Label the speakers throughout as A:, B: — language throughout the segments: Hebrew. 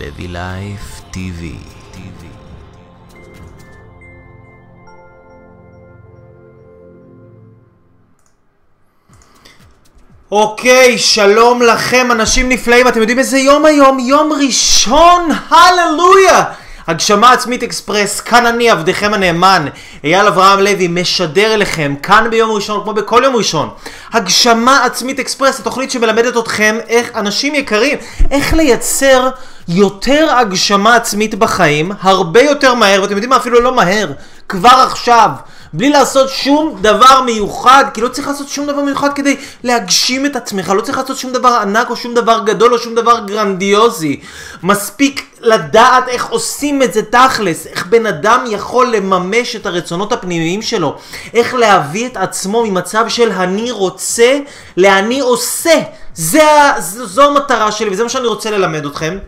A: לוי לייף TV.
B: אוקיי, שלום לכם, אנשים נפלאים. אתם יודעים איזה יום היום? יום ראשון, הללויה! הגשמה עצמית אקספרס, כאן אני, עבדכם הנאמן, אייל אברהם לוי, משדר אליכם, כאן ביום ראשון, כמו בכל יום ראשון. הגשמה עצמית אקספרס, התוכנית שמלמדת אתכם איך, אנשים יקרים, איך לייצר יותר הגשמה עצמית בחיים, הרבה יותר מהר, ואתם יודעים מה? אפילו לא מהר, כבר עכשיו. בלי לעשות שום דבר מיוחד, כי לא צריך לעשות שום דבר מיוחד כדי להגשים את עצמך, לא צריך לעשות שום דבר ענק או שום דבר גדול או שום דבר גרנדיוזי. מספיק לדעת איך עושים את זה תכלס, איך בן אדם יכול לממש את הרצונות הפנימיים שלו, איך להביא את עצמו ממצב של אני רוצה לאני עושה. זה, זו המטרה שלי וזה מה שאני רוצה ללמד אתכם.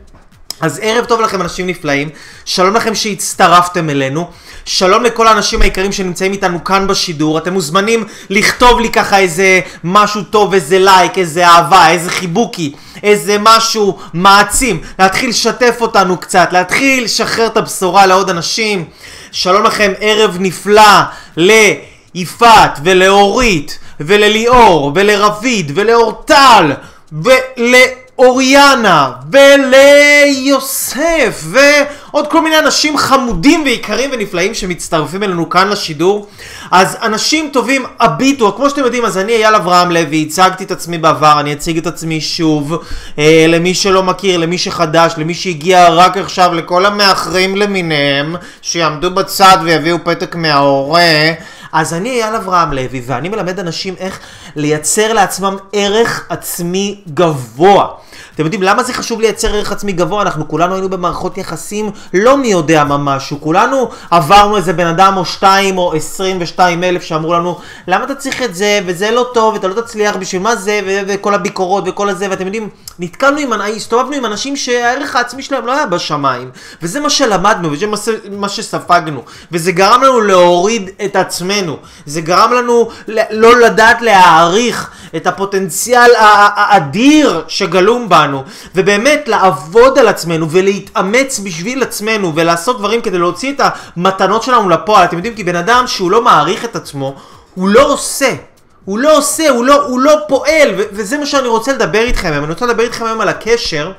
B: אז ערב טוב לכם אנשים נפלאים, שלום לכם שהצטרפתם אלינו, שלום לכל האנשים היקרים שנמצאים איתנו כאן בשידור, אתם מוזמנים לכתוב לי ככה איזה משהו טוב, איזה לייק, איזה אהבה, איזה חיבוקי, איזה משהו מעצים, להתחיל לשתף אותנו קצת, להתחיל לשחרר את הבשורה לעוד אנשים, שלום לכם ערב נפלא ליפעת ולאורית ולליאור ולרביד ולאורטל ול... אוריאנה וליוסף ועוד כל מיני אנשים חמודים ויקרים ונפלאים שמצטרפים אלינו כאן לשידור אז אנשים טובים הביטו, כמו שאתם יודעים אז אני אייל אברהם לוי, הצגתי את עצמי בעבר, אני אציג את עצמי שוב אה, למי שלא מכיר, למי שחדש, למי שהגיע רק עכשיו, לכל המאחרים למיניהם שיעמדו בצד ויביאו פתק מההורה אז אני אייל אברהם לוי, ואני מלמד אנשים איך לייצר לעצמם ערך עצמי גבוה. אתם יודעים למה זה חשוב לייצר ערך עצמי גבוה? אנחנו כולנו היינו במערכות יחסים לא מי יודע מה משהו. כולנו עברנו איזה בן אדם או שתיים או עשרים ושתיים אלף שאמרו לנו למה אתה צריך את זה וזה לא טוב ואתה לא תצליח בשביל מה זה וכל הביקורות וכל הזה ואתם יודעים נתקלנו עם, הסתובבנו עם אנשים שהערך העצמי שלהם לא היה בשמיים וזה מה שלמדנו וזה מה שספגנו וזה גרם לנו להוריד את עצמנו זה גרם לנו לא לדעת להעריך את הפוטנציאל האדיר שגלום בנו, ובאמת לעבוד על עצמנו ולהתאמץ בשביל עצמנו ולעשות דברים כדי להוציא את המתנות שלנו לפועל. אתם יודעים, כי בן אדם שהוא לא מעריך את עצמו, הוא לא עושה. הוא לא עושה, הוא לא, הוא לא פועל, ו- וזה מה שאני רוצה לדבר איתכם היום. אני רוצה לדבר איתכם היום על הקשר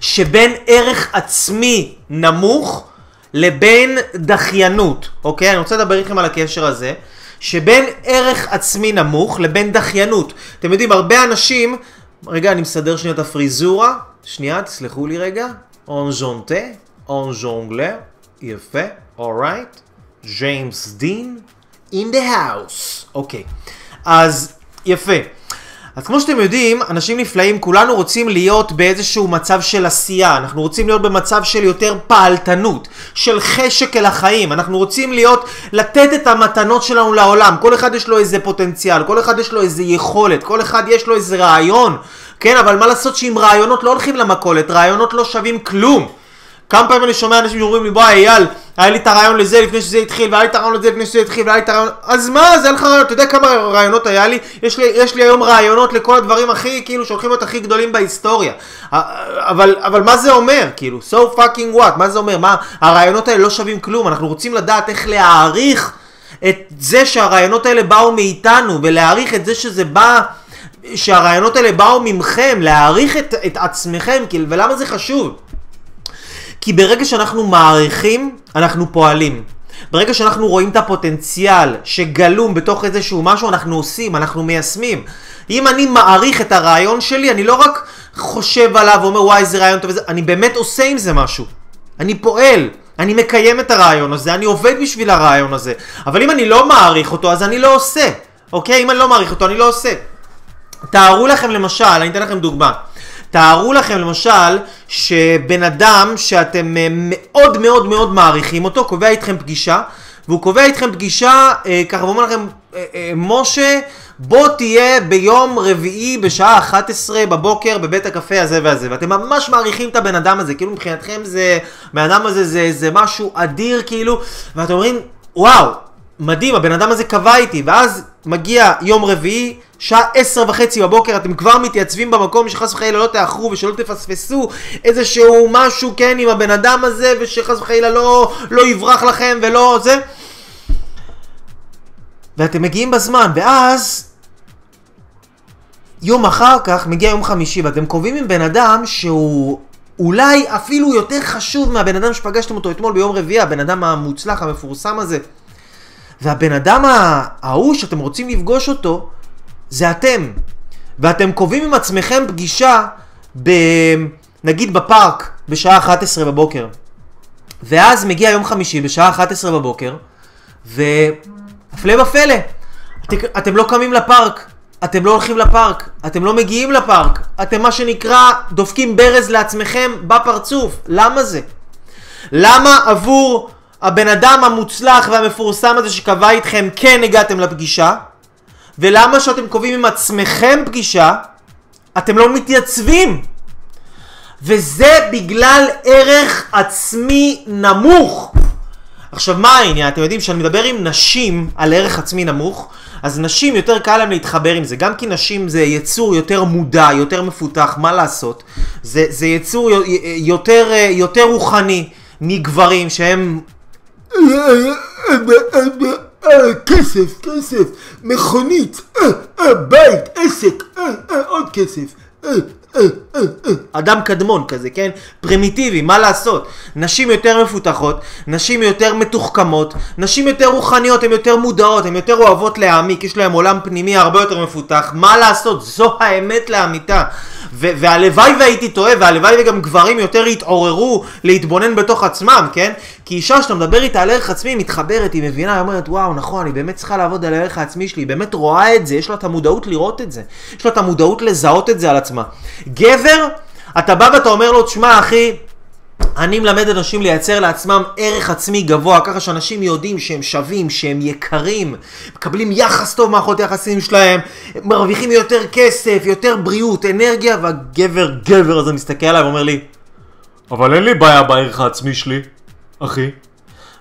B: שבין ערך עצמי נמוך לבין דחיינות, אוקיי? אני רוצה לדבר איתכם על הקשר הזה. שבין ערך עצמי נמוך לבין דחיינות. אתם יודעים, הרבה אנשים... רגע, אני מסדר שנייה את הפריזורה. שנייה, תסלחו לי רגע. אונז'ונטה, אונז'ונגלר, יפה, אורייט. ג'יימס דין, in the house. אוקיי. אז, יפה. אז כמו שאתם יודעים, אנשים נפלאים, כולנו רוצים להיות באיזשהו מצב של עשייה, אנחנו רוצים להיות במצב של יותר פעלתנות, של חשק אל החיים, אנחנו רוצים להיות, לתת את המתנות שלנו לעולם, כל אחד יש לו איזה פוטנציאל, כל אחד יש לו איזה יכולת, כל אחד יש לו איזה רעיון, כן, אבל מה לעשות שאם רעיונות לא הולכים למכולת, רעיונות לא שווים כלום. כמה פעמים אני שומע אנשים שאומרים לי, בוא אייל, היה לי את הרעיון לזה לפני שזה התחיל, והיה לי את הרעיון לזה לפני שזה התחיל, והיה לי את הרעיון... אז מה, זה אין לך רעיון, אתה יודע כמה רעיונות היה לי? יש לי, יש לי היום רעיונות לכל הדברים הכי, כאילו, שהולכים להיות הכי גדולים בהיסטוריה. אבל, אבל מה זה אומר, כאילו? So fucking what? מה זה אומר? מה, הרעיונות האלה לא שווים כלום, אנחנו רוצים לדעת איך להעריך את זה שהרעיונות האלה באו מאיתנו, ולהעריך את זה שזה בא... שהרעיונות האלה באו ממכם, להעריך את, את עצמכם, כאילו, ולמה זה חשוב? כי ברגע שאנחנו מעריכים, אנחנו פועלים. ברגע שאנחנו רואים את הפוטנציאל שגלום בתוך איזשהו משהו, אנחנו עושים, אנחנו מיישמים. אם אני מעריך את הרעיון שלי, אני לא רק חושב עליו ואומר וואי איזה רעיון טוב, אני באמת עושה עם זה משהו. אני פועל. אני מקיים את הרעיון הזה, אני עובד בשביל הרעיון הזה. אבל אם אני לא מעריך אותו, אז אני לא עושה. אוקיי? אם אני לא מעריך אותו, אני לא עושה. תארו לכם למשל, אני אתן לכם דוגמה. תארו לכם למשל שבן אדם שאתם אה, מאוד מאוד מאוד מעריכים אותו, קובע איתכם פגישה, והוא קובע איתכם פגישה, אה, ככה הוא אומר לכם, אה, אה, משה, בוא תהיה ביום רביעי בשעה 11 בבוקר בבית הקפה הזה והזה, ואתם ממש מעריכים את הבן אדם הזה, כאילו מבחינתכם זה, הבן אדם הזה זה, זה משהו אדיר כאילו, ואתם אומרים, וואו, מדהים, הבן אדם הזה קבע איתי, ואז מגיע יום רביעי, שעה עשר וחצי בבוקר, אתם כבר מתייצבים במקום שחס וחלילה לא תאחרו ושלא תפספסו איזשהו משהו, כן, עם הבן אדם הזה, ושחס וחלילה לא, לא יברח לכם ולא זה. ואתם מגיעים בזמן, ואז יום אחר כך מגיע יום חמישי, ואתם קובעים עם בן אדם שהוא אולי אפילו יותר חשוב מהבן אדם שפגשתם אותו אתמול ביום רביעי, הבן אדם המוצלח, המפורסם הזה. והבן אדם ההוא שאתם רוצים לפגוש אותו, זה אתם. ואתם קובעים עם עצמכם פגישה, ב... נגיד בפארק, בשעה 11 בבוקר. ואז מגיע יום חמישי בשעה 11 בבוקר, והפלא ופלא, את... אתם לא קמים לפארק, אתם לא הולכים לפארק, אתם לא מגיעים לפארק, אתם מה שנקרא דופקים ברז לעצמכם בפרצוף. למה זה? למה עבור הבן אדם המוצלח והמפורסם הזה שקבע איתכם כן הגעתם לפגישה? ולמה שאתם קובעים עם עצמכם פגישה, אתם לא מתייצבים? וזה בגלל ערך עצמי נמוך. עכשיו מה העניין? אתם יודעים שאני מדבר עם נשים על ערך עצמי נמוך, אז נשים יותר קל להם להתחבר עם זה, גם כי נשים זה יצור יותר מודע, יותר מפותח, מה לעשות? זה, זה יצור יותר, יותר רוחני מגברים שהם... כסף, כסף, מכונית, בית, עסק, עוד כסף. אדם קדמון כזה, כן? פרימיטיבי, מה לעשות? נשים יותר מפותחות, נשים יותר מתוחכמות, נשים יותר רוחניות, הן יותר מודעות, הן יותר אוהבות להעמיק, יש להן עולם פנימי הרבה יותר מפותח, מה לעשות? זו האמת לאמיתה. והלוואי והייתי טועה, והלוואי וגם גברים יותר יתעוררו להתבונן בתוך עצמם, כן? כי אישה שאתה מדבר איתה על ערך עצמי, היא מתחברת, היא מבינה, היא אומרת, וואו, נכון, אני באמת צריכה לעבוד על הערך העצמי שלי, היא באמת רואה את זה, יש לה את המודעות לראות את זה, יש לה את המודעות לזהות את זה על עצמה. גבר, אתה בא ואתה אומר לו, תשמע אחי, אני מלמד אנשים לייצר לעצמם ערך עצמי גבוה, ככה שאנשים יודעים שהם שווים, שהם יקרים, מקבלים יחס טוב מערכות יחסים שלהם, מרוויחים יותר כסף, יותר בריאות, אנרגיה, והגבר, גבר הזה מסתכל עליי ואומר לי, אבל אין לי בעיה בערך העצמי שלי, אחי.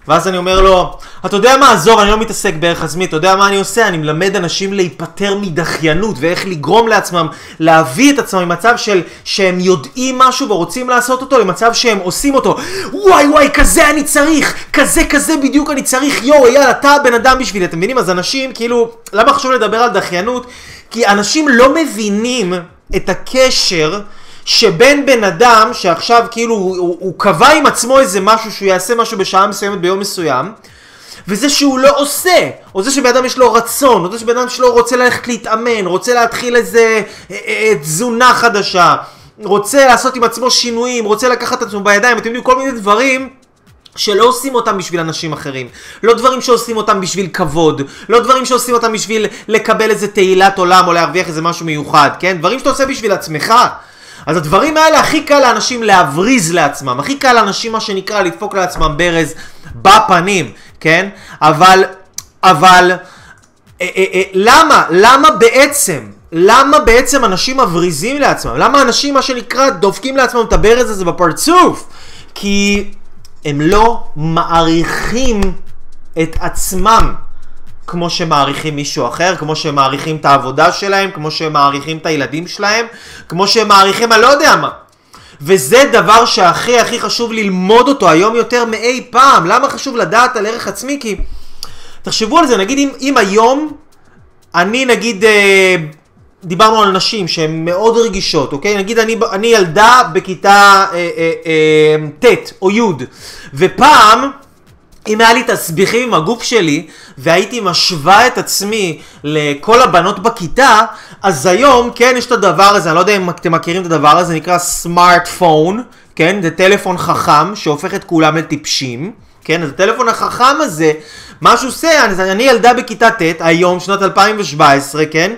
B: ואז אני אומר לו, אתה יודע מה, עזוב, אני לא מתעסק בערך עצמי, אתה יודע מה אני עושה? אני מלמד אנשים להיפטר מדחיינות ואיך לגרום לעצמם להביא את עצמם ממצב של שהם יודעים משהו ורוצים לעשות אותו למצב שהם עושים אותו. וואי וואי, כזה אני צריך, כזה כזה בדיוק אני צריך, יואו, יאללה, אתה הבן אדם בשבילי, אתם מבינים? אז אנשים, כאילו, למה חשוב לדבר על דחיינות? כי אנשים לא מבינים את הקשר שבין בן אדם שעכשיו כאילו הוא, הוא, הוא קבע עם עצמו איזה משהו שהוא יעשה משהו בשעה מסוימת ביום מסוים וזה שהוא לא עושה, או זה שבן אדם יש לו רצון, או זה שבן אדם שלו רוצה ללכת להתאמן, רוצה להתחיל איזה אה, אה, תזונה חדשה, רוצה לעשות עם עצמו שינויים, רוצה לקחת את עצמו בידיים, אתם יודעים כל מיני דברים שלא עושים אותם בשביל אנשים אחרים. לא דברים שעושים אותם בשביל כבוד. לא דברים שעושים אותם בשביל לקבל איזה תהילת עולם או להרוויח איזה משהו מיוחד, כן? דברים שאתה עושה בשביל עצמך. אז הדברים האלה הכי קל לאנשים להבריז לעצמם, הכי קל לאנשים מה שנקרא לדפוק לעצמם ברז בפנים, כן? אבל, אבל, אה, אה, אה, למה, למה בעצם, למה בעצם אנשים מבריזים לעצמם? למה אנשים מה שנקרא דופקים לעצמם את הברז הזה בפרצוף? כי הם לא מעריכים את עצמם. כמו שמעריכים מישהו אחר, כמו שהם מעריכים את העבודה שלהם, כמו שהם מעריכים את הילדים שלהם, כמו שהם מעריכים אני לא יודע מה. וזה דבר שהכי הכי חשוב ללמוד אותו היום יותר מאי פעם. למה חשוב לדעת על ערך עצמי? כי תחשבו על זה, נגיד אם, אם היום אני נגיד... אה, דיברנו על נשים שהן מאוד רגישות, אוקיי? נגיד אני, אני ילדה בכיתה אה, אה, אה, ט' או י', ופעם אם היה לי תסביכים עם הגוף שלי והייתי משווה את עצמי לכל הבנות בכיתה, אז היום, כן, יש את הדבר הזה, אני לא יודע אם אתם מכירים את הדבר הזה, נקרא סמארטפון, כן, זה טלפון חכם שהופך את כולם לטיפשים, כן, אז הטלפון החכם הזה, מה שהוא עושה, אני, אני ילדה בכיתה ט', היום, שנת 2017, כן,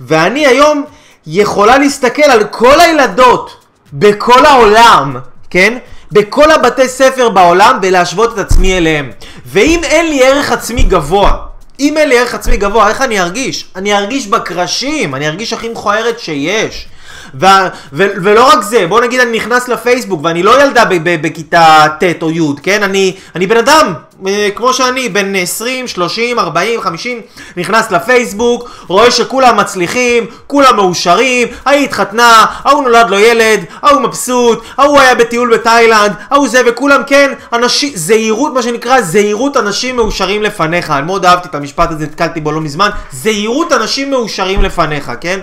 B: ואני היום יכולה להסתכל על כל הילדות בכל העולם, כן, בכל הבתי ספר בעולם ולהשוות את עצמי אליהם. ואם אין לי ערך עצמי גבוה, אם אין לי ערך עצמי גבוה, איך אני ארגיש? אני ארגיש בקרשים, אני ארגיש הכי מכוערת שיש. ו- ו- ולא רק זה, בוא נגיד אני נכנס לפייסבוק ואני לא ילדה בכיתה ט' או י', כן? אני, אני בן אדם, כמו שאני, בן 20, 30, 40, 50, נכנס לפייסבוק, רואה שכולם מצליחים, כולם מאושרים, ההיא התחתנה, ההוא נולד לו ילד, ההוא מבסוט, ההוא היה בטיול בתאילנד, ההוא זה, וכולם, כן, אנשים, זהירות, מה שנקרא, זהירות אנשים מאושרים לפניך. אני מאוד אהבתי את המשפט הזה, נתקלתי בו לא מזמן, זהירות אנשים מאושרים לפניך, כן?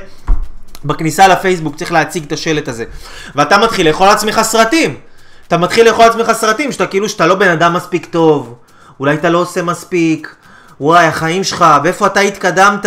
B: בכניסה לפייסבוק צריך להציג את השלט הזה. ואתה מתחיל לאכול לעצמך סרטים. אתה מתחיל לאכול לעצמך סרטים שאתה כאילו שאתה לא בן אדם מספיק טוב. אולי אתה לא עושה מספיק. וואי, החיים שלך, ואיפה אתה התקדמת,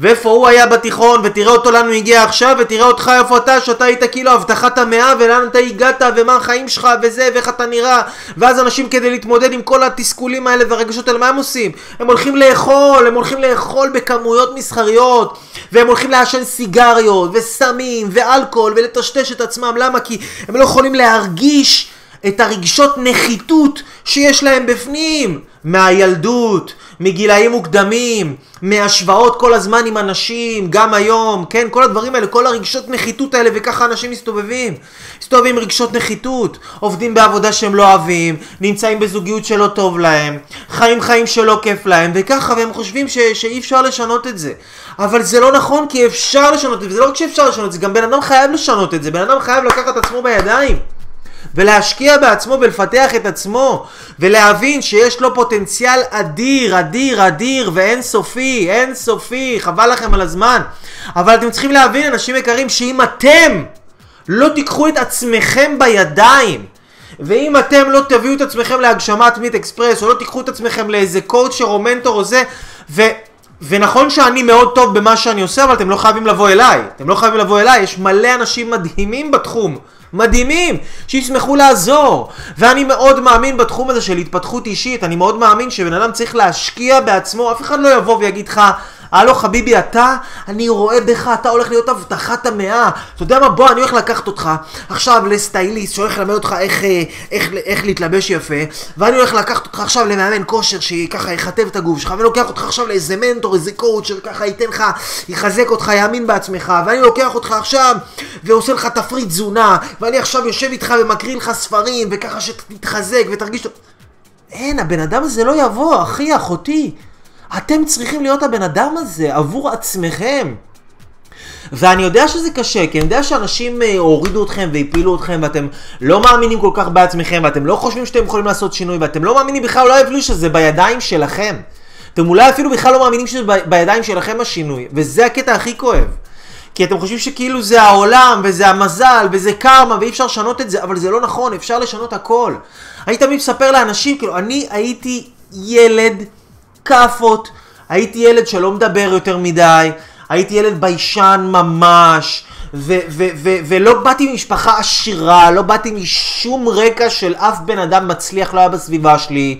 B: ואיפה הוא היה בתיכון, ותראה אותו לאן הוא הגיע עכשיו, ותראה אותך איפה אתה, שאתה היית כאילו הבטחת המאה, ולאן אתה הגעת, ומה החיים שלך, וזה, ואיך אתה נראה. ואז אנשים כדי להתמודד עם כל התסכולים האלה והרגשות האלה, מה הם עושים? הם הולכים לאכול, הם הולכים לאכול בכמויות מסחריות, והם הולכים לעשן סיגריות, וסמים, ואלכוהול, ולטשטש את עצמם, למה? כי הם לא יכולים להרגיש את הרגשות נחיתות שיש להם בפנים, מהילדות, מגילאים מוקדמים, מהשוואות כל הזמן עם אנשים, גם היום, כן, כל הדברים האלה, כל הרגשות נחיתות האלה, וככה אנשים מסתובבים. מסתובבים עם רגשות נחיתות, עובדים בעבודה שהם לא אוהבים, נמצאים בזוגיות שלא טוב להם, חיים חיים שלא כיף להם, וככה, והם חושבים ש- שאי אפשר לשנות את זה. אבל זה לא נכון, כי אפשר לשנות את זה, זה לא רק שאפשר לשנות את זה, גם בן אדם חייב לשנות את זה, בן אדם חייב לקחת עצמו בידיים. ולהשקיע בעצמו ולפתח את עצמו ולהבין שיש לו פוטנציאל אדיר, אדיר, אדיר ואין סופי, אין סופי, חבל לכם על הזמן. אבל אתם צריכים להבין, אנשים יקרים, שאם אתם לא תיקחו את עצמכם בידיים ואם אתם לא תביאו את עצמכם להגשמת מיט אקספרס או לא תיקחו את עצמכם לאיזה קואוצ'ר או מנטור או זה ו... ונכון שאני מאוד טוב במה שאני עושה, אבל אתם לא חייבים לבוא אליי. אתם לא חייבים לבוא אליי, יש מלא אנשים מדהימים בתחום. מדהימים, שישמחו לעזור. ואני מאוד מאמין בתחום הזה של התפתחות אישית, אני מאוד מאמין שבן אדם צריך להשקיע בעצמו, אף אחד לא יבוא ויגיד לך, הלו חביבי אתה, אני רואה בך, אתה הולך להיות הבטחת המאה. אתה יודע מה, בוא, אני הולך לקחת אותך עכשיו לסטייליסט שהולך ללמד אותך איך, אה, איך, איך להתלבש יפה, ואני הולך לקחת אותך עכשיו למאמן כושר שככה יכתב את הגוף שלך, ואני לוקח אותך עכשיו לאיזה מנטור, איזה קואוצ' שככה ייתן לך, יחזק אותך, יאמין בעצמך, ואני לוקח אותך עכשיו ועושה לך תפריט תזונה, ואני עכשיו יושב איתך ומקריא לך ספרים, וככה שתתחזק ותרגיש... אין, הבן אדם הזה לא יבוא, אחי, אחותי. אתם צריכים להיות הבן אדם הזה עבור עצמכם. ואני יודע שזה קשה, כי אני יודע שאנשים אה, הורידו אתכם והפילו אתכם ואתם לא מאמינים כל כך בעצמכם ואתם לא חושבים שאתם יכולים לעשות שינוי ואתם לא מאמינים בכלל, אולי אפילו שזה בידיים שלכם. אתם אולי אפילו בכלל לא מאמינים שזה בידיים שלכם השינוי, וזה הקטע הכי כואב. כי אתם חושבים שכאילו זה העולם, וזה המזל, וזה קרמה, ואי אפשר לשנות את זה, אבל זה לא נכון, אפשר לשנות הכל. אני תמיד מספר לאנשים, כאילו, אני הייתי ילד כאפות, הייתי ילד שלא מדבר יותר מדי, הייתי ילד ביישן ממש, ו- ו- ו- ולא באתי ממשפחה עשירה, לא באתי משום רקע של אף בן אדם מצליח לא היה בסביבה שלי.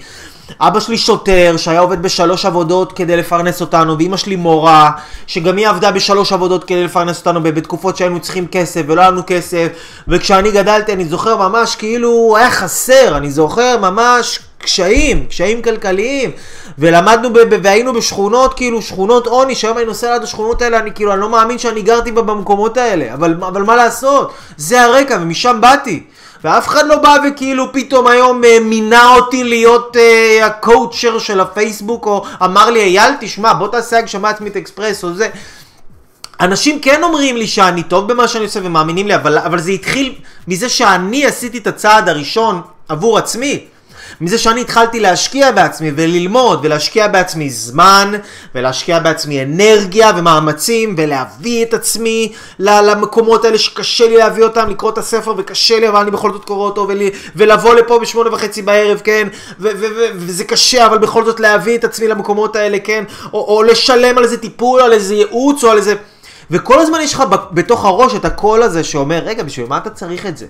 B: אבא שלי שוטר שהיה עובד בשלוש עבודות כדי לפרנס אותנו, ואימא שלי מורה שגם היא עבדה בשלוש עבודות כדי לפרנס אותנו בתקופות שהיינו צריכים כסף ולא היה לנו כסף, וכשאני גדלתי אני זוכר ממש כאילו היה חסר, אני זוכר ממש קשיים, קשיים כלכליים, ולמדנו ב- ב- והיינו בשכונות כאילו שכונות עוני, שהיום אני נוסע ליד השכונות האלה, אני כאילו אני לא מאמין שאני גרתי בה במקומות האלה, אבל, אבל מה לעשות, זה הרקע ומשם באתי. ואף אחד לא בא וכאילו פתאום היום אה, מינה אותי להיות אה, הקואוצ'ר של הפייסבוק, או אמר לי, אייל, תשמע, בוא תעשה הגשמה עצמית אקספרס או זה. אנשים כן אומרים לי שאני טוב במה שאני עושה ומאמינים לי, אבל, אבל זה התחיל מזה שאני עשיתי את הצעד הראשון עבור עצמי. מזה שאני התחלתי להשקיע בעצמי וללמוד ולהשקיע בעצמי זמן ולהשקיע בעצמי אנרגיה ומאמצים ולהביא את עצמי למקומות האלה שקשה לי להביא אותם, לקרוא את הספר וקשה לי אבל אני בכל זאת קורא אותו ול- ולבוא לפה בשמונה וחצי בערב, כן, וזה קשה אבל בכל זאת להביא את עצמי למקומות האלה, כן, או, או לשלם על איזה טיפול, על איזה ייעוץ או על איזה... וכל הזמן יש לך בתוך הראש את הקול הזה שאומר, רגע, בשביל מה אתה צריך את זה?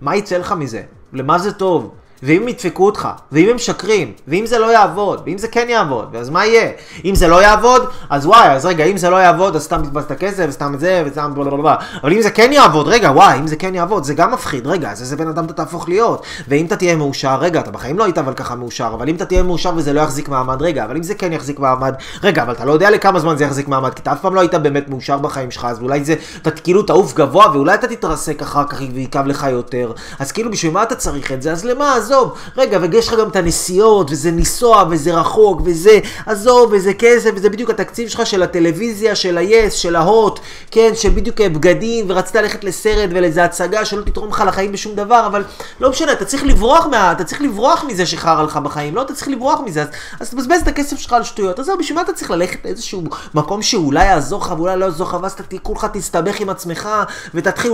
B: מה יצא לך מזה? למה זה טוב? ואם הם ידפקו אותך, ואם הם משקרים, ואם זה לא יעבוד, ואם זה כן יעבוד, אז מה יהיה? אם זה לא יעבוד, אז וואי, אז רגע, אם זה לא יעבוד, אז סתם תתבז את הכסף, וסתם את זה, וסתם בלה אבל אם זה כן יעבוד, רגע, וואי, אם זה כן יעבוד, זה גם מפחיד, רגע, אז איזה בן אדם אתה תהפוך להיות? ואם אתה תהיה מאושר, רגע, אתה בחיים לא היית אבל ככה מאושר, אבל אם אתה תהיה מאושר וזה לא יחזיק מעמד, רגע, אבל אם זה כן יחזיק מעמד, רגע, אבל אתה לא יודע לכמה זמן זה יחזיק מעמד, כי אתה אף פעם לא היית באמת מאושר בחיים שלך, אז אולי זה, אתה כאילו תעוף גבוה, ואולי אתה תתרסק אחר כך ויכאב לך יותר, אז כאילו בשביל מה אתה צריך את זה? אז למה, עזוב, רגע, ויש לך גם את הנסיעות, וזה לנסוע, וזה רחוק, וזה, עזוב, וזה כסף, וזה בדיוק התקציב שלך של הטלוויזיה, של ה-yes, של ההוט, כן, של בדיוק בגדים, ורצית ללכת לסרט ולאיזה הצגה שלא תתרום לך לחיים בשום דבר, אבל לא משנה, אתה צריך לברוח מה... אתה צריך לברוח מזה שחרא לך בחיים, לא, אתה צריך לברוח מזה, אז, אז תבזבז את הכסף שלך על שטויות, עזוב, בשביל מה אתה צריך ללכת לאיזשהו מקום שאולי יעזור לך ואולי לא יעזור לך, ואז אתה כולך תסתבך עם עצמך, ותתחיל,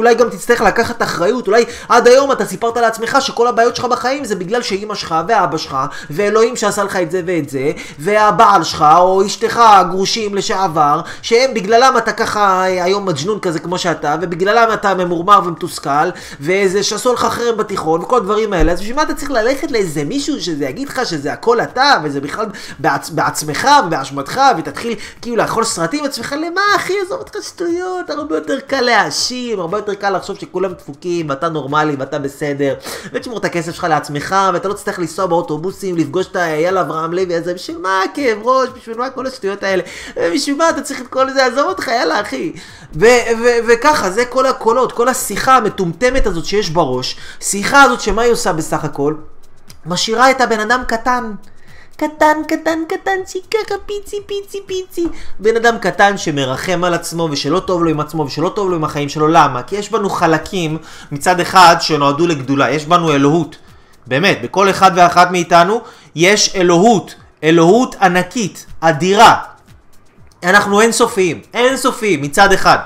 B: זה בגלל שאימא שלך ואבא שלך, ואלוהים שעשה לך את זה ואת זה, והבעל שלך, או אשתך, גרושים לשעבר, שהם בגללם אתה ככה היום מג'נון כזה כמו שאתה, ובגללם אתה ממורמר ומתוסכל, וזה שעשו לך חרם בתיכון, וכל הדברים האלה, אז בשביל מה אתה צריך ללכת לאיזה מישהו שזה יגיד לך שזה הכל אתה, וזה בכלל בעצ... בעצמך ובאשמתך, ותתחיל כאילו לאכול סרטים עצמך, למה אחי, עזוב אותך שטויות, הרבה יותר קל להאשים, הרבה יותר קל לחשוב שכולם דפוקים, ואתה נורמלי, ואתה בסדר, ותשמור את הכסף שלך לעצמך, ואתה לא תצטרך לנסוע באוטובוסים, לפגוש את אייל אברהם לוי הזה, בשביל מה הכאב ראש, בשביל מה כל השטויות האלה, בשביל מה אתה צריך את כל זה, עזוב אותך, יאללה אחי. וככה, זה כל הקולות, כל השיחה המטומטמת הזאת שיש בראש, שיחה הזאת שמה היא עושה בסך הכל? משאירה את הבן אדם קטן. קטן, קטן, קטן, שככה פיצי, פיצי, פיצי. בן אדם קטן שמרחם על עצמו ושלא טוב לו עם עצמו ושלא טוב לו עם החיים שלו. למה? כי יש בנו חלקים מצד אחד שנועדו לגדולה. יש בנו אלוהות. באמת, בכל אחד ואחת מאיתנו יש אלוהות. אלוהות ענקית, אדירה. אנחנו אינסופיים, אינסופיים מצד אחד.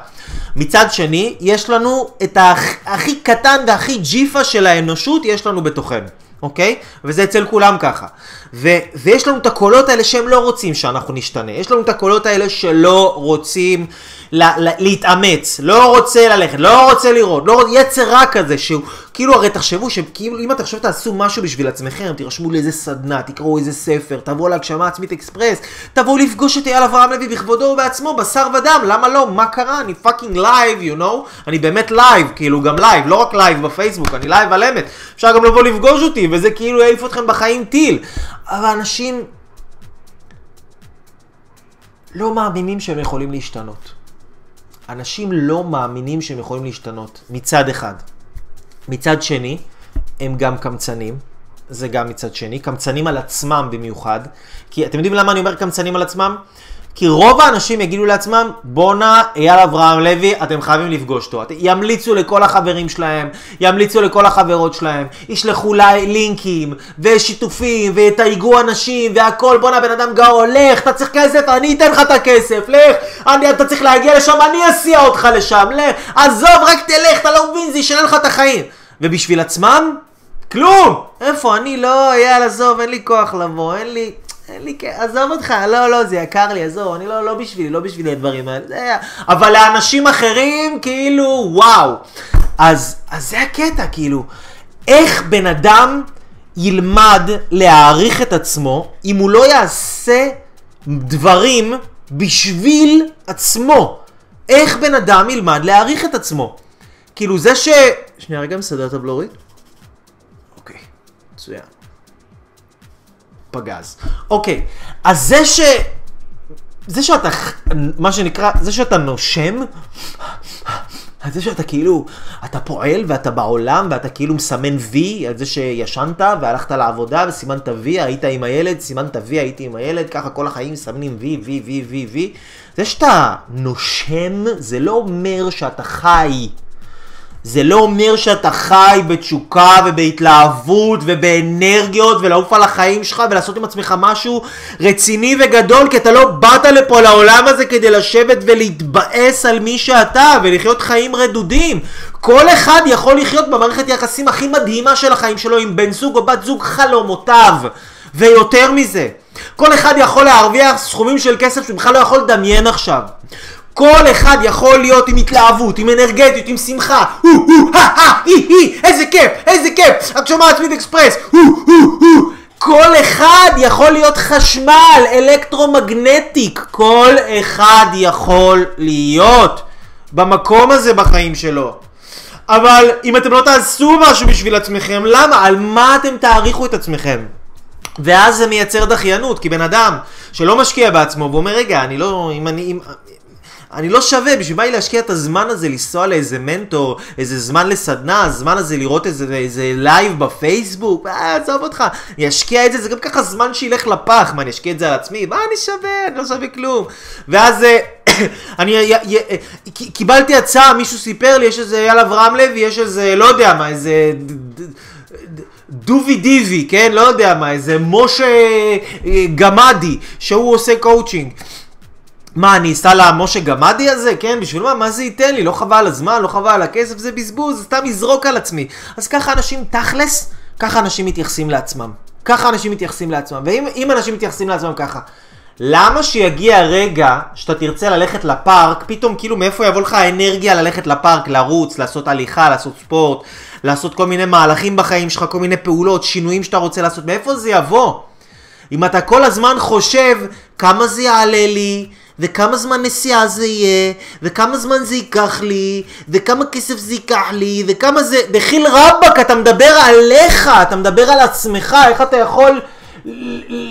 B: מצד שני, יש לנו את הכ... הכי קטן והכי ג'יפה של האנושות, יש לנו בתוכנו. אוקיי? וזה אצל כולם ככה. ו- ויש לנו את הקולות האלה שהם לא רוצים שאנחנו נשתנה. יש לנו את הקולות האלה שלא רוצים לה- לה- להתאמץ, לא רוצה ללכת, לא רוצה לראות, לא רוצה, יצר רע כזה, שהוא, כאילו הרי תחשבו שכאילו אם אתם עכשיו תעשו משהו בשביל עצמכם, תירשמו לאיזה סדנה, תקראו איזה ספר, תבואו להגשמה עצמית אקספרס, תבואו לפגוש את אייל אברהם לוי בכבודו ובעצמו, בשר ודם, למה לא? מה קרה? אני fucking live, you know? אני באמת לייב, כאילו גם לייב, לא רק לייב בפייסבוק, אני לייב על אמת. אפשר גם לבוא לפגוש אותי, וזה כאילו יעיף אתכם בחיים טיל. אבל אנשים לא מאמינים שהם יכולים להשתנות. אנשים לא מאמינים שהם יכולים להשתנות, מצד אחד. מצד שני, הם גם קמצנים, זה גם מצד שני, קמצנים על עצמם במיוחד. כי אתם יודעים למה אני אומר קמצנים על עצמם? כי רוב האנשים יגידו לעצמם, בואנה, אייל אברהם לוי, אתם חייבים לפגוש אותו. ימליצו לכל החברים שלהם, ימליצו לכל החברות שלהם, ישלחו לה לינקים, ושיתופים, ויתייגו אנשים, והכל, בואנה, בן אדם גאון, לך, אתה צריך כסף, אני אתן לך את הכסף, לך, אני, אתה צריך להגיע לשם, אני אסיע אותך לשם, לך, עזוב, רק תלך, אתה לא מבין, זה ישנה לך את החיים. ובשביל עצמם, כלום! איפה, אני לא, יאללה, עזוב, אין לי כוח לבוא, אין לי... אין לי כיף, עזוב אותך, לא, לא, זה יקר לי, עזוב, אני לא, לא בשבילי, לא בשבילי הדברים האלה. זה... אבל לאנשים אחרים, כאילו, וואו. אז, אז זה הקטע, כאילו, איך בן אדם ילמד להעריך את עצמו אם הוא לא יעשה דברים בשביל עצמו? איך בן אדם ילמד להעריך את עצמו? כאילו זה ש... שנייה רגע, מסדר את הבלורית? אוקיי, מצוין. פגז. אוקיי, אז זה ש... זה שאתה, מה שנקרא, זה שאתה נושם, זה שאתה כאילו, אתה פועל ואתה בעולם ואתה כאילו מסמן וי על זה שישנת והלכת לעבודה וסימנת וי, היית עם הילד, סימנת וי, הייתי עם הילד, ככה כל החיים מסמנים וי, וי, וי, וי, וי. זה שאתה נושם, זה לא אומר שאתה חי. זה לא אומר שאתה חי בתשוקה ובהתלהבות ובאנרגיות ולעוף על החיים שלך ולעשות עם עצמך משהו רציני וגדול כי אתה לא באת לפה לעולם הזה כדי לשבת ולהתבאס על מי שאתה ולחיות חיים רדודים. כל אחד יכול לחיות במערכת יחסים הכי מדהימה של החיים שלו עם בן זוג או בת זוג חלומותיו ויותר מזה. כל אחד יכול להרוויח סכומים של כסף שהוא בכלל לא יכול לדמיין עכשיו. כל אחד יכול להיות עם התלהבות, עם אנרגטיות, עם שמחה. הו, הו, הא, הא, הי, הי, איזה כיף, איזה כיף. הגשמה עצמית אקספרס. הו, הו, הו. כל אחד יכול להיות חשמל, אלקטרומגנטיק. כל אחד יכול להיות במקום הזה בחיים שלו. אבל אם אתם לא תעשו משהו בשביל עצמכם, למה? על מה אתם תעריכו את עצמכם? ואז זה מייצר דחיינות, כי בן אדם שלא משקיע בעצמו ואומר, רגע, אני לא, אם אני, אם, אני לא שווה, בשביל מה לי להשקיע את הזמן הזה לנסוע לאיזה מנטור, איזה זמן לסדנה, הזמן הזה לראות איזה, איזה לייב בפייסבוק, אה, עזוב אותך, אני אשקיע את זה, זה גם ככה זמן שילך לפח, מה, אני אשקיע את זה על עצמי? מה אני שווה? אני לא שווה כלום. ואז... אה, אני י, קיבלתי הצעה, מישהו סיפר לי, יש איזה אייל אברהם לוי, יש איזה, לא יודע מה, איזה... דובי דיבי, כן? לא יודע מה, איזה משה אה, גמדי, שהוא עושה קואוצ'ינג. מה, אני אסע למשה גמדי הזה? כן, בשביל מה? מה זה ייתן לי? לא חבל על הזמן, לא חבל על הכסף, זה בזבוז, סתם יזרוק על עצמי. אז ככה אנשים, תכלס, ככה אנשים מתייחסים לעצמם. ככה אנשים מתייחסים לעצמם. ואם אנשים מתייחסים לעצמם ככה, למה שיגיע רגע שאתה תרצה ללכת לפארק, פתאום כאילו מאיפה יבוא לך האנרגיה ללכת לפארק, לרוץ, לעשות הליכה, לעשות ספורט, לעשות כל מיני מהלכים בחיים שלך, כל מיני פעולות, שינויים שאתה רוצה לעשות, מאיפה זה יבוא? אם אתה כל הזמן חושב כמה זה יעלה לי, וכמה זמן נסיעה זה יהיה, וכמה זמן זה ייקח לי, וכמה כסף זה ייקח לי, וכמה זה... דחיל רבאק, אתה מדבר עליך, אתה מדבר על עצמך, איך אתה יכול...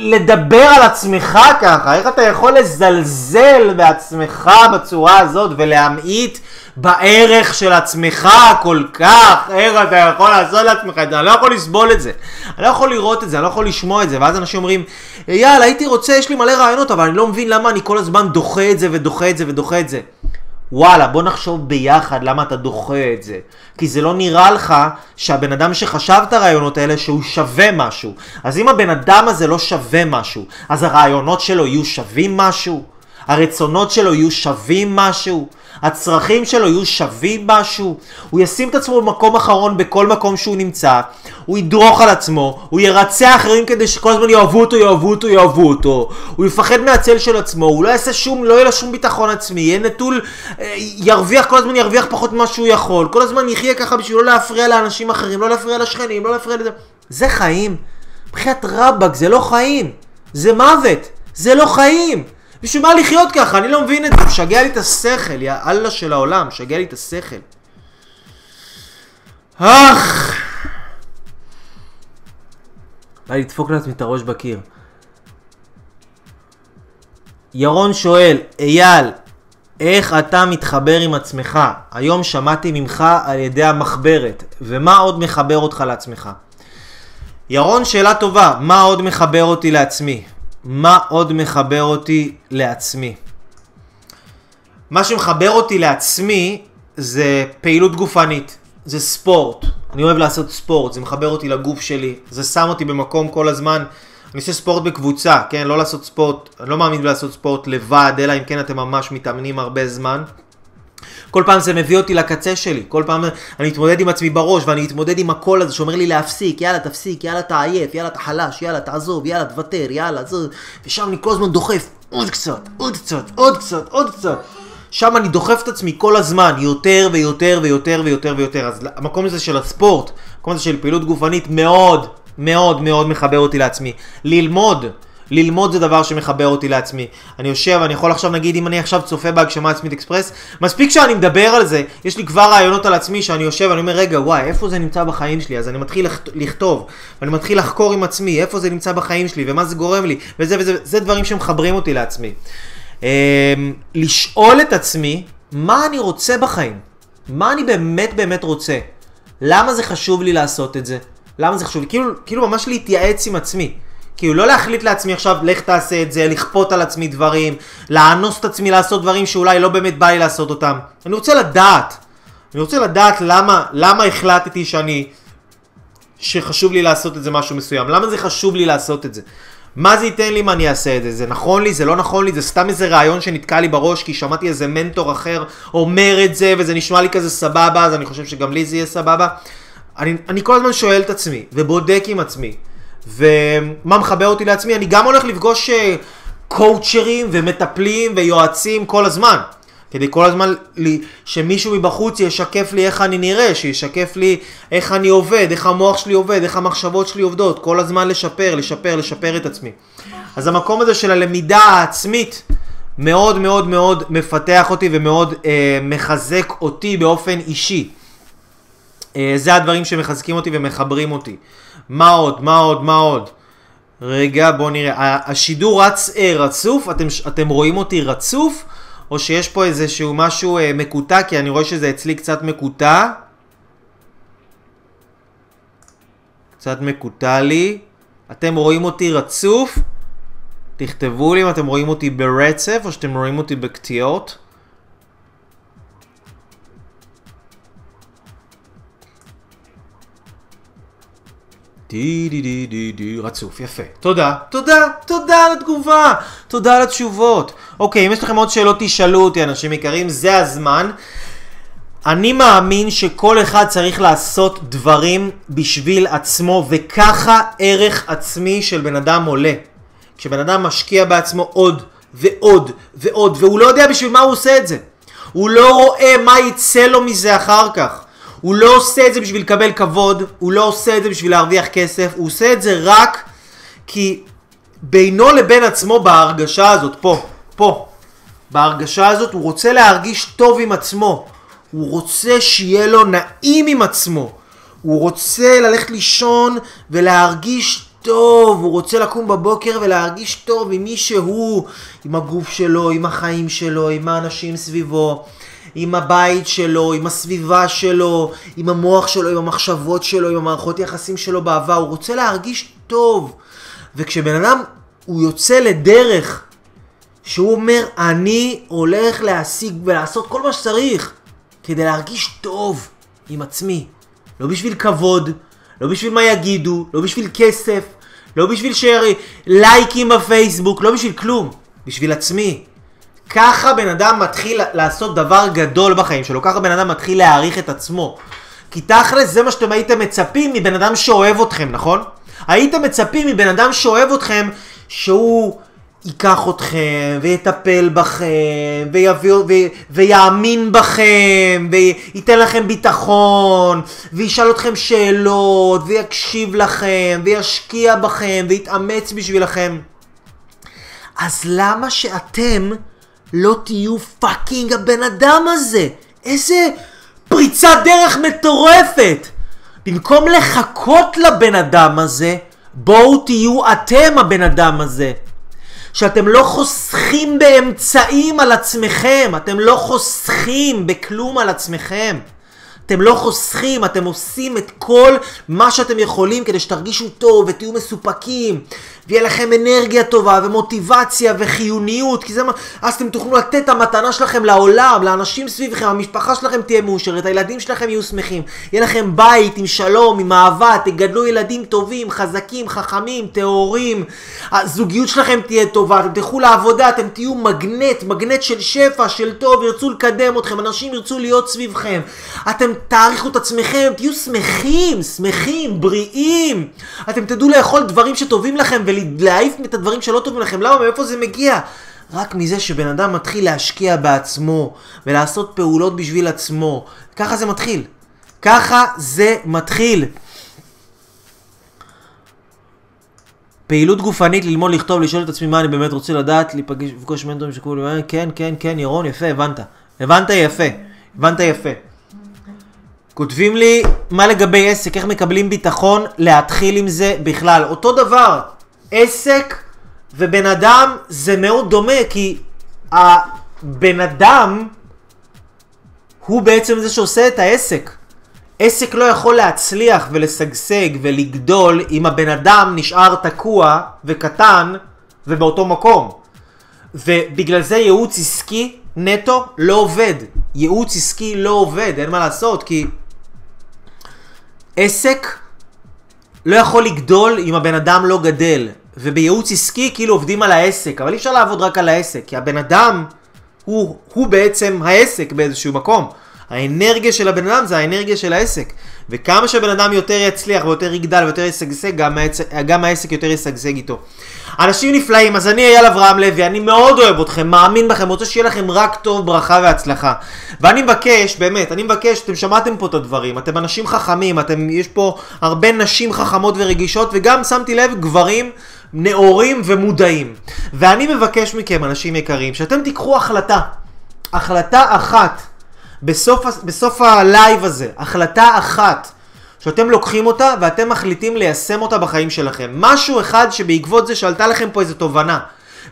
B: לדבר על עצמך ככה, איך אתה יכול לזלזל בעצמך בצורה הזאת ולהמעיט בערך של עצמך כל כך, איך אתה יכול לעשות לעצמך את זה, אני לא יכול לסבול את זה, אני לא יכול לראות את זה, אני לא יכול לשמוע את זה, ואז אנשים אומרים, יאללה, הייתי רוצה, יש לי מלא רעיונות, אבל אני לא מבין למה אני כל הזמן דוחה את זה ודוחה את זה ודוחה את זה. וואלה, בוא נחשוב ביחד למה אתה דוחה את זה. כי זה לא נראה לך שהבן אדם שחשב את הרעיונות האלה שהוא שווה משהו. אז אם הבן אדם הזה לא שווה משהו, אז הרעיונות שלו יהיו שווים משהו? הרצונות שלו יהיו שווים משהו? הצרכים שלו יהיו שווים משהו, הוא ישים את עצמו במקום אחרון בכל מקום שהוא נמצא, הוא ידרוך על עצמו, הוא ירצה אחרים כדי שכל הזמן יאהבו אותו, יאהבו אותו, יאהבו אותו, הוא יפחד מהצל של עצמו, הוא לא יעשה שום, לא יהיה לו שום ביטחון עצמי, יהיה נטול, אה, ירוויח, כל הזמן ירוויח פחות ממה שהוא יכול, כל הזמן יחיה ככה בשביל לא להפריע לאנשים אחרים, לא להפריע לשכנים, לא להפריע לזה, זה חיים. מבחינת רבאק זה לא חיים, זה מוות, זה לא חיים. בשביל מה לחיות ככה? אני לא מבין את זה. משגע לי את השכל, יא אללה של העולם, משגע לי את השכל. אך! בא לי לדפוק לעצמי את הראש בקיר. ירון שואל, אייל, איך אתה מתחבר עם עצמך? היום שמעתי ממך על ידי המחברת, ומה עוד מחבר אותך לעצמך? ירון, שאלה טובה, מה עוד מחבר אותי לעצמי? מה עוד מחבר אותי לעצמי? מה שמחבר אותי לעצמי זה פעילות גופנית, זה ספורט. אני אוהב לעשות ספורט, זה מחבר אותי לגוף שלי, זה שם אותי במקום כל הזמן. אני עושה ספורט בקבוצה, כן? לא לעשות ספורט, אני לא מאמין בלעשות ספורט לבד, אלא אם כן אתם ממש מתאמנים הרבה זמן. כל פעם זה מביא אותי לקצה שלי, כל פעם אני מתמודד עם עצמי בראש ואני מתמודד עם הקול הזה שאומר לי להפסיק, יאללה תפסיק, יאללה אתה עייף, יאללה אתה חלש, יאללה תעזוב, יאללה תוותר, יאללה זה, ושם אני כל הזמן דוחף עוד קצת, עוד קצת, עוד קצת, עוד קצת. שם אני דוחף את עצמי כל הזמן, יותר ויותר ויותר ויותר ויותר. אז המקום הזה של הספורט, המקום הזה של פעילות גופנית מאוד מאוד מאוד מחבר אותי לעצמי. ללמוד. ללמוד זה דבר שמחבר אותי לעצמי. אני יושב, אני יכול עכשיו נגיד אם אני עכשיו צופה בהגשמה עצמית אקספרס, מספיק שאני מדבר על זה, יש לי כבר רעיונות על עצמי שאני יושב ואני אומר רגע וואי איפה זה נמצא בחיים שלי, אז אני מתחיל לכתוב, ואני מתחיל לחקור עם עצמי איפה זה נמצא בחיים שלי? ומה זה גורם לי, וזה וזה, זה דברים שמחברים אותי לעצמי. אמ, לשאול את עצמי מה אני רוצה בחיים, מה אני באמת באמת רוצה, למה זה חשוב לי לעשות את זה, למה זה חשוב לי, כאילו, כאילו ממש להתייעץ עם עצמי. כאילו לא להחליט לעצמי עכשיו, לך תעשה את זה, לכפות על עצמי דברים, לאנוס את עצמי לעשות דברים שאולי לא באמת בא לי לעשות אותם. אני רוצה לדעת. אני רוצה לדעת למה, למה החלטתי שאני, שחשוב לי לעשות את זה משהו מסוים. למה זה חשוב לי לעשות את זה? מה זה ייתן לי אם אני אעשה את זה? זה נכון לי? זה לא נכון לי? זה סתם איזה רעיון שנתקע לי בראש כי שמעתי איזה מנטור אחר אומר את זה וזה נשמע לי כזה סבבה אז אני חושב שגם לי זה יהיה סבבה. אני, אני כל הזמן שואל את עצמי ובודק עם עצמי ומה מחבר אותי לעצמי? אני גם הולך לפגוש קואוצ'רים אה, ומטפלים ויועצים כל הזמן. כדי כל הזמן לי, שמישהו מבחוץ ישקף לי איך אני נראה, שישקף לי איך אני עובד, איך המוח שלי עובד, איך המחשבות שלי עובדות, כל הזמן לשפר, לשפר, לשפר את עצמי. אז המקום הזה של הלמידה העצמית מאוד מאוד מאוד מפתח אותי ומאוד אה, מחזק אותי באופן אישי. אה, זה הדברים שמחזקים אותי ומחברים אותי. מה עוד? מה עוד? מה עוד? רגע, בואו נראה. השידור רץ אה, רצוף? אתם, אתם רואים אותי רצוף? או שיש פה איזשהו משהו אה, מקוטע? כי אני רואה שזה אצלי קצת מקוטע. קצת מקוטע לי. אתם רואים אותי רצוף? תכתבו לי אם אתם רואים אותי ברצף או שאתם רואים אותי בקטיעות. די די די די די רצוף, יפה. תודה, תודה, תודה על התגובה, תודה על התשובות. אוקיי, אם יש לכם עוד שאלות תשאלו אותי, אנשים יקרים, זה הזמן. אני מאמין שכל אחד צריך לעשות דברים בשביל עצמו, וככה ערך עצמי של בן אדם עולה. כשבן אדם משקיע בעצמו עוד ועוד ועוד, והוא לא יודע בשביל מה הוא עושה את זה. הוא לא רואה מה יצא לו מזה אחר כך. הוא לא עושה את זה בשביל לקבל כבוד, הוא לא עושה את זה בשביל להרוויח כסף, הוא עושה את זה רק כי בינו לבין עצמו בהרגשה הזאת, פה, פה, בהרגשה הזאת הוא רוצה להרגיש טוב עם עצמו, הוא רוצה שיהיה לו נעים עם עצמו, הוא רוצה ללכת לישון ולהרגיש טוב, הוא רוצה לקום בבוקר ולהרגיש טוב עם מי שהוא, עם הגוף שלו, עם החיים שלו, עם האנשים סביבו. עם הבית שלו, עם הסביבה שלו, עם המוח שלו, עם המחשבות שלו, עם המערכות יחסים שלו בעבר, הוא רוצה להרגיש טוב. וכשבן אדם, הוא יוצא לדרך שהוא אומר, אני הולך להשיג ולעשות כל מה שצריך כדי להרגיש טוב עם עצמי. לא בשביל כבוד, לא בשביל מה יגידו, לא בשביל כסף, לא בשביל לייקים בפייסבוק, לא בשביל כלום, בשביל עצמי. ככה בן אדם מתחיל לעשות דבר גדול בחיים שלו, ככה בן אדם מתחיל להעריך את עצמו. כי תכלס זה מה שאתם הייתם מצפים מבן אדם שאוהב אתכם, נכון? הייתם מצפים מבן אדם שאוהב אתכם שהוא ייקח אתכם ויטפל בכם ויביא, ו, ויאמין בכם וייתן לכם ביטחון וישאל אתכם שאלות ויקשיב לכם וישקיע בכם ויתאמץ בשבילכם. אז למה שאתם לא תהיו פאקינג הבן אדם הזה. איזה פריצת דרך מטורפת. במקום לחכות לבן אדם הזה, בואו תהיו אתם הבן אדם הזה. שאתם לא חוסכים באמצעים על עצמכם, אתם לא חוסכים בכלום על עצמכם. אתם לא חוסכים, אתם עושים את כל מה שאתם יכולים כדי שתרגישו טוב ותהיו מסופקים ויהיה לכם אנרגיה טובה ומוטיבציה וחיוניות כי זה מה... אז אתם תוכלו לתת את המתנה שלכם לעולם, לאנשים סביבכם, המשפחה שלכם תהיה מאושרת, הילדים שלכם יהיו שמחים, יהיה לכם בית עם שלום, עם אהבה, תגדלו ילדים טובים, חזקים, חכמים, טהורים, הזוגיות שלכם תהיה טובה, אתם תלכו לעבודה, אתם תהיו מגנט, מגנט של שפע, של טוב, ירצו לקדם אתכם, אנשים ירצו להיות סביבכם, אתם תעריכו את עצמכם, תהיו שמחים, שמחים, בריאים. אתם תדעו לאכול דברים שטובים לכם ולהעיף את הדברים שלא טובים לכם. למה? מאיפה זה מגיע? רק מזה שבן אדם מתחיל להשקיע בעצמו ולעשות פעולות בשביל עצמו. ככה זה מתחיל. ככה זה מתחיל. פעילות גופנית, ללמוד, לכתוב, לשאול את עצמי מה אני באמת רוצה לדעת, להיפגש, לפגוש מנטורים שקוראים לי, כן, כן, כן, ירון, יפה, הבנת. הבנת יפה. הבנת יפה. כותבים לי, מה לגבי עסק, איך מקבלים ביטחון להתחיל עם זה בכלל. אותו דבר, עסק ובן אדם זה מאוד דומה, כי הבן אדם הוא בעצם זה שעושה את העסק. עסק לא יכול להצליח ולשגשג ולגדול אם הבן אדם נשאר תקוע וקטן ובאותו מקום. ובגלל זה ייעוץ עסקי נטו לא עובד. ייעוץ עסקי לא עובד, אין מה לעשות, כי עסק לא יכול לגדול אם הבן אדם לא גדל. ובייעוץ עסקי כאילו עובדים על העסק, אבל אי אפשר לעבוד רק על העסק, כי הבן אדם הוא, הוא בעצם העסק באיזשהו מקום. האנרגיה של הבן אדם זה האנרגיה של העסק. וכמה שבן אדם יותר יצליח ויותר יגדל ויותר ישגשג, גם, העסק, גם העסק יותר ישגשג איתו. אנשים נפלאים, אז אני אייל אברהם לוי, אני מאוד אוהב אתכם, מאמין בכם, רוצה שיהיה לכם רק טוב, ברכה והצלחה. ואני מבקש, באמת, אני מבקש, אתם שמעתם פה את הדברים, אתם אנשים חכמים, אתם, יש פה הרבה נשים חכמות ורגישות, וגם שמתי לב גברים נאורים ומודעים. ואני מבקש מכם, אנשים יקרים, שאתם תיקחו החלטה, החלטה אחת, בסוף, בסוף הלייב הזה, החלטה אחת, שאתם לוקחים אותה ואתם מחליטים ליישם אותה בחיים שלכם. משהו אחד שבעקבות זה שעלתה לכם פה איזה תובנה,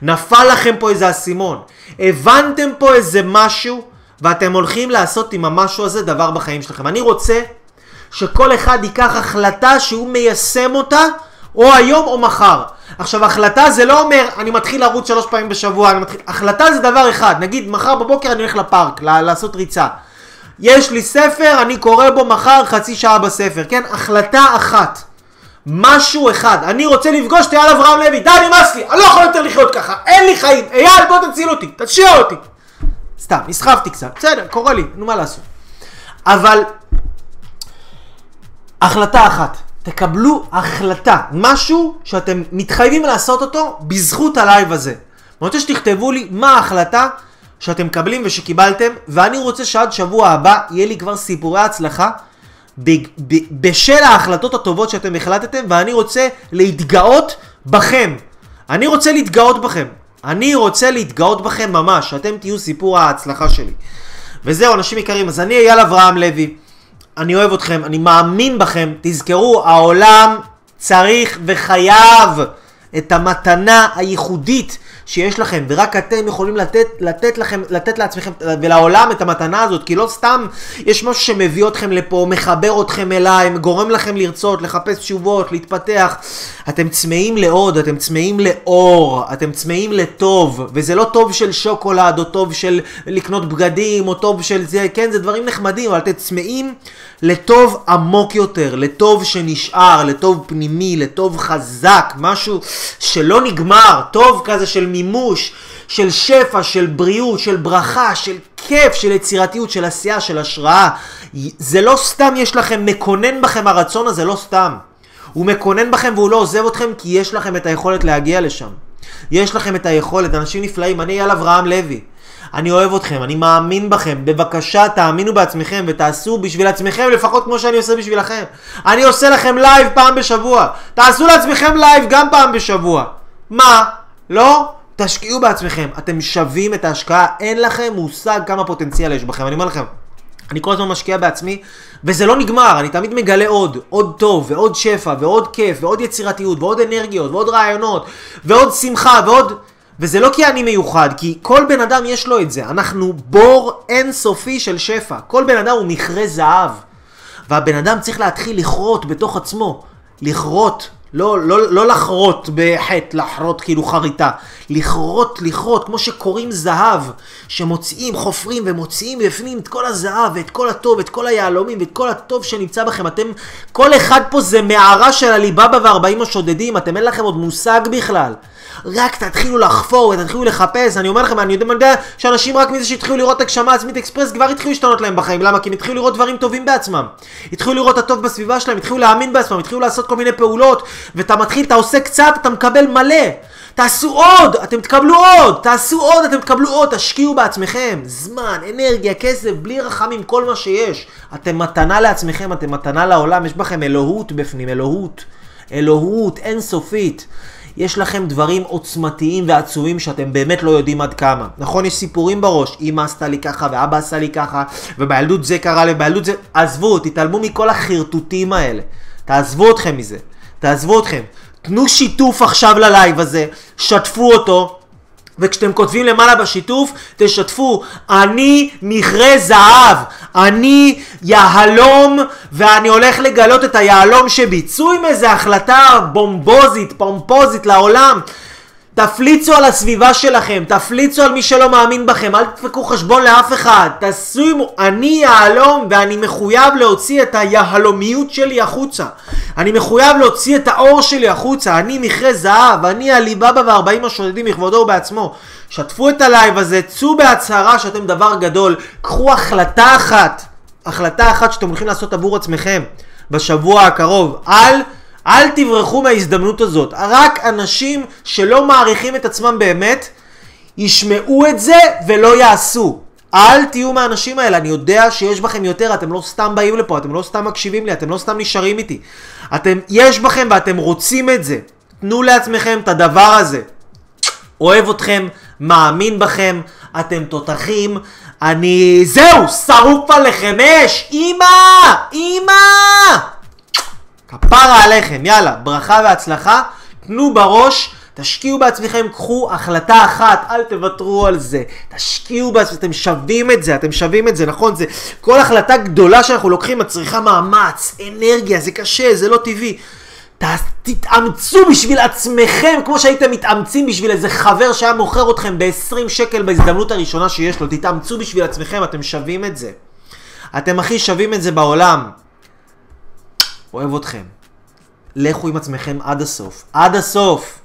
B: נפל לכם פה איזה אסימון, הבנתם פה איזה משהו ואתם הולכים לעשות עם המשהו הזה דבר בחיים שלכם. אני רוצה שכל אחד ייקח החלטה שהוא מיישם אותה או היום או מחר. עכשיו החלטה זה לא אומר אני מתחיל לרוץ שלוש פעמים בשבוע, אני מתחיל... החלטה זה דבר אחד, נגיד מחר בבוקר אני הולך לפארק לעשות ריצה. יש לי ספר, אני קורא בו מחר חצי שעה בספר, כן? החלטה אחת. משהו אחד. אני רוצה לפגוש את אייל אברהם לוי, די נמאס לי, אני לא יכול יותר לחיות ככה, אין לי חיים, אייל בוא תציל אותי, תעשיר אותי. סתם, נסחפתי קצת, בסדר, קורה לי, נו מה לעשות. אבל, החלטה אחת. תקבלו החלטה, משהו שאתם מתחייבים לעשות אותו בזכות הלייב הזה. אני רוצה שתכתבו לי מה ההחלטה שאתם מקבלים ושקיבלתם, ואני רוצה שעד שבוע הבא יהיה לי כבר סיפורי הצלחה בשל ההחלטות הטובות שאתם החלטתם, ואני רוצה להתגאות בכם. אני רוצה להתגאות בכם. אני רוצה להתגאות בכם ממש, שאתם תהיו סיפור ההצלחה שלי. וזהו, אנשים יקרים, אז אני אייל אברהם לוי. אני אוהב אתכם, אני מאמין בכם. תזכרו, העולם צריך וחייב את המתנה הייחודית שיש לכם, ורק אתם יכולים לתת, לתת לכם, לתת לעצמכם ולעולם את המתנה הזאת, כי לא סתם יש משהו שמביא אתכם לפה, מחבר אתכם אליי, גורם לכם לרצות, לחפש תשובות, להתפתח. אתם צמאים לעוד, אתם צמאים לאור, אתם צמאים לטוב, וזה לא טוב של שוקולד, או טוב של לקנות בגדים, או טוב של זה, כן, זה דברים נחמדים, אבל אתם צמאים לטוב עמוק יותר, לטוב שנשאר, לטוב פנימי, לטוב חזק, משהו שלא נגמר, טוב כזה של מימוש, של שפע, של בריאות, של ברכה, של כיף, של יצירתיות, של עשייה, של השראה. זה לא סתם יש לכם, מקונן בכם הרצון הזה, לא סתם. הוא מקונן בכם והוא לא עוזב אתכם כי יש לכם את היכולת להגיע לשם. יש לכם את היכולת, אנשים נפלאים, אני אייל אברהם לוי. אני אוהב אתכם, אני מאמין בכם, בבקשה תאמינו בעצמכם ותעשו בשביל עצמכם לפחות כמו שאני עושה בשבילכם. אני עושה לכם לייב פעם בשבוע, תעשו לעצמכם לייב גם פעם בשבוע. מה? לא? תשקיעו בעצמכם, אתם שווים את ההשקעה, אין לכם מושג כמה פוטנציאל יש בכם, אני אומר לכם. אני כל הזמן משקיע בעצמי, וזה לא נגמר, אני תמיד מגלה עוד, עוד טוב, ועוד שפע, ועוד כיף, ועוד יצירתיות, ועוד אנרגיות, ועוד רעיונות, ועוד שמחה, ועוד... וזה לא כי אני מיוחד, כי כל בן אדם יש לו את זה. אנחנו בור אינסופי של שפע. כל בן אדם הוא מכרה זהב. והבן אדם צריך להתחיל לכרות בתוך עצמו. לכרות, לא, לא, לא לחרות בחטא, לחרות כאילו חריטה. לכרות, לכרות, כמו שקוראים זהב, שמוציאים, חופרים ומוציאים בפנים את כל הזהב ואת כל הטוב, את כל היהלומים ואת כל הטוב שנמצא בכם. אתם, כל אחד פה זה מערה של הליבאבא וארבעים השודדים, אתם אין לכם עוד מושג בכלל. רק תתחילו לחפור ותתחילו לחפש, אני אומר לכם, אני יודע, אני יודע שאנשים רק מזה שהתחילו לראות הגשמה עצמית אקספרס כבר התחילו להשתנות להם בחיים, למה? כי הם התחילו לראות דברים טובים בעצמם. התחילו לראות הטוב בסביבה שלהם, התחילו להאמין בעצמם, התחילו לעשות כל מיני פעולות, ואתה מתחיל, אתה עושה קצת, אתה מקבל מלא. תעשו עוד, אתם תקבלו עוד, תעשו עוד, אתם תקבלו עוד, תשקיעו בעצמכם. זמן, אנרגיה, כסף, בלי רחמים, כל מה שיש. אתם מתנה לעצמכם, אתם מתנה לעולם, יש בכם אלוהות בפנים, אלוהות. אלוהות אינסופית. יש לכם דברים עוצמתיים ועצומים שאתם באמת לא יודעים עד כמה. נכון, יש סיפורים בראש, אמא עשתה לי ככה ואבא עשה לי ככה, ובילדות זה קרה לי, ובילדות זה... עזבו, תתעלמו מכל החרטוטים האלה. תעזבו אתכם מזה. תעזבו אתכם. תנו שיתוף עכשיו ללייב הזה, שתפו אותו. וכשאתם כותבים למעלה בשיתוף, תשתפו, אני מכרה זהב, אני יהלום, ואני הולך לגלות את היהלום שבי. צאו עם איזה החלטה בומבוזית, פומפוזית לעולם. תפליצו על הסביבה שלכם, תפליצו על מי שלא מאמין בכם, אל תדפקו חשבון לאף אחד, תשימו, אני יהלום ואני מחויב להוציא את היהלומיות שלי החוצה. אני מחויב להוציא את האור שלי החוצה, אני מכרה זהב, אני עליבאבא וארבעים השודדים בכבודו ובעצמו. שתפו את הלייב הזה, צאו בהצהרה שאתם דבר גדול, קחו החלטה אחת, החלטה אחת שאתם הולכים לעשות עבור עצמכם בשבוע הקרוב. אל... אל תברחו מההזדמנות הזאת. רק אנשים שלא מעריכים את עצמם באמת, ישמעו את זה ולא יעשו. אל תהיו מהאנשים האלה, אני יודע שיש בכם יותר, אתם לא סתם באים לפה, אתם לא סתם מקשיבים לי, אתם לא סתם נשארים איתי. אתם, יש בכם ואתם רוצים את זה. תנו לעצמכם את הדבר הזה. אוהב אתכם, מאמין בכם, אתם תותחים, אני... זהו, שרוף עליכם אש! אמא! אמא! כפרה עליכם, יאללה, ברכה והצלחה, תנו בראש, תשקיעו בעצמכם, קחו החלטה אחת, אל תוותרו על זה, תשקיעו בעצמכם, אתם שווים את זה, אתם שווים את זה, נכון? זה כל החלטה גדולה שאנחנו לוקחים מצריכה מאמץ, אנרגיה, זה קשה, זה לא טבעי. תתאמצו בשביל עצמכם, כמו שהייתם מתאמצים בשביל איזה חבר שהיה מוכר אתכם ב-20 שקל בהזדמנות הראשונה שיש לו, תתאמצו בשביל עצמכם, אתם שווים את זה. אתם הכי שווים את זה בעולם. אוהב אתכם. לכו עם עצמכם עד הסוף. עד הסוף.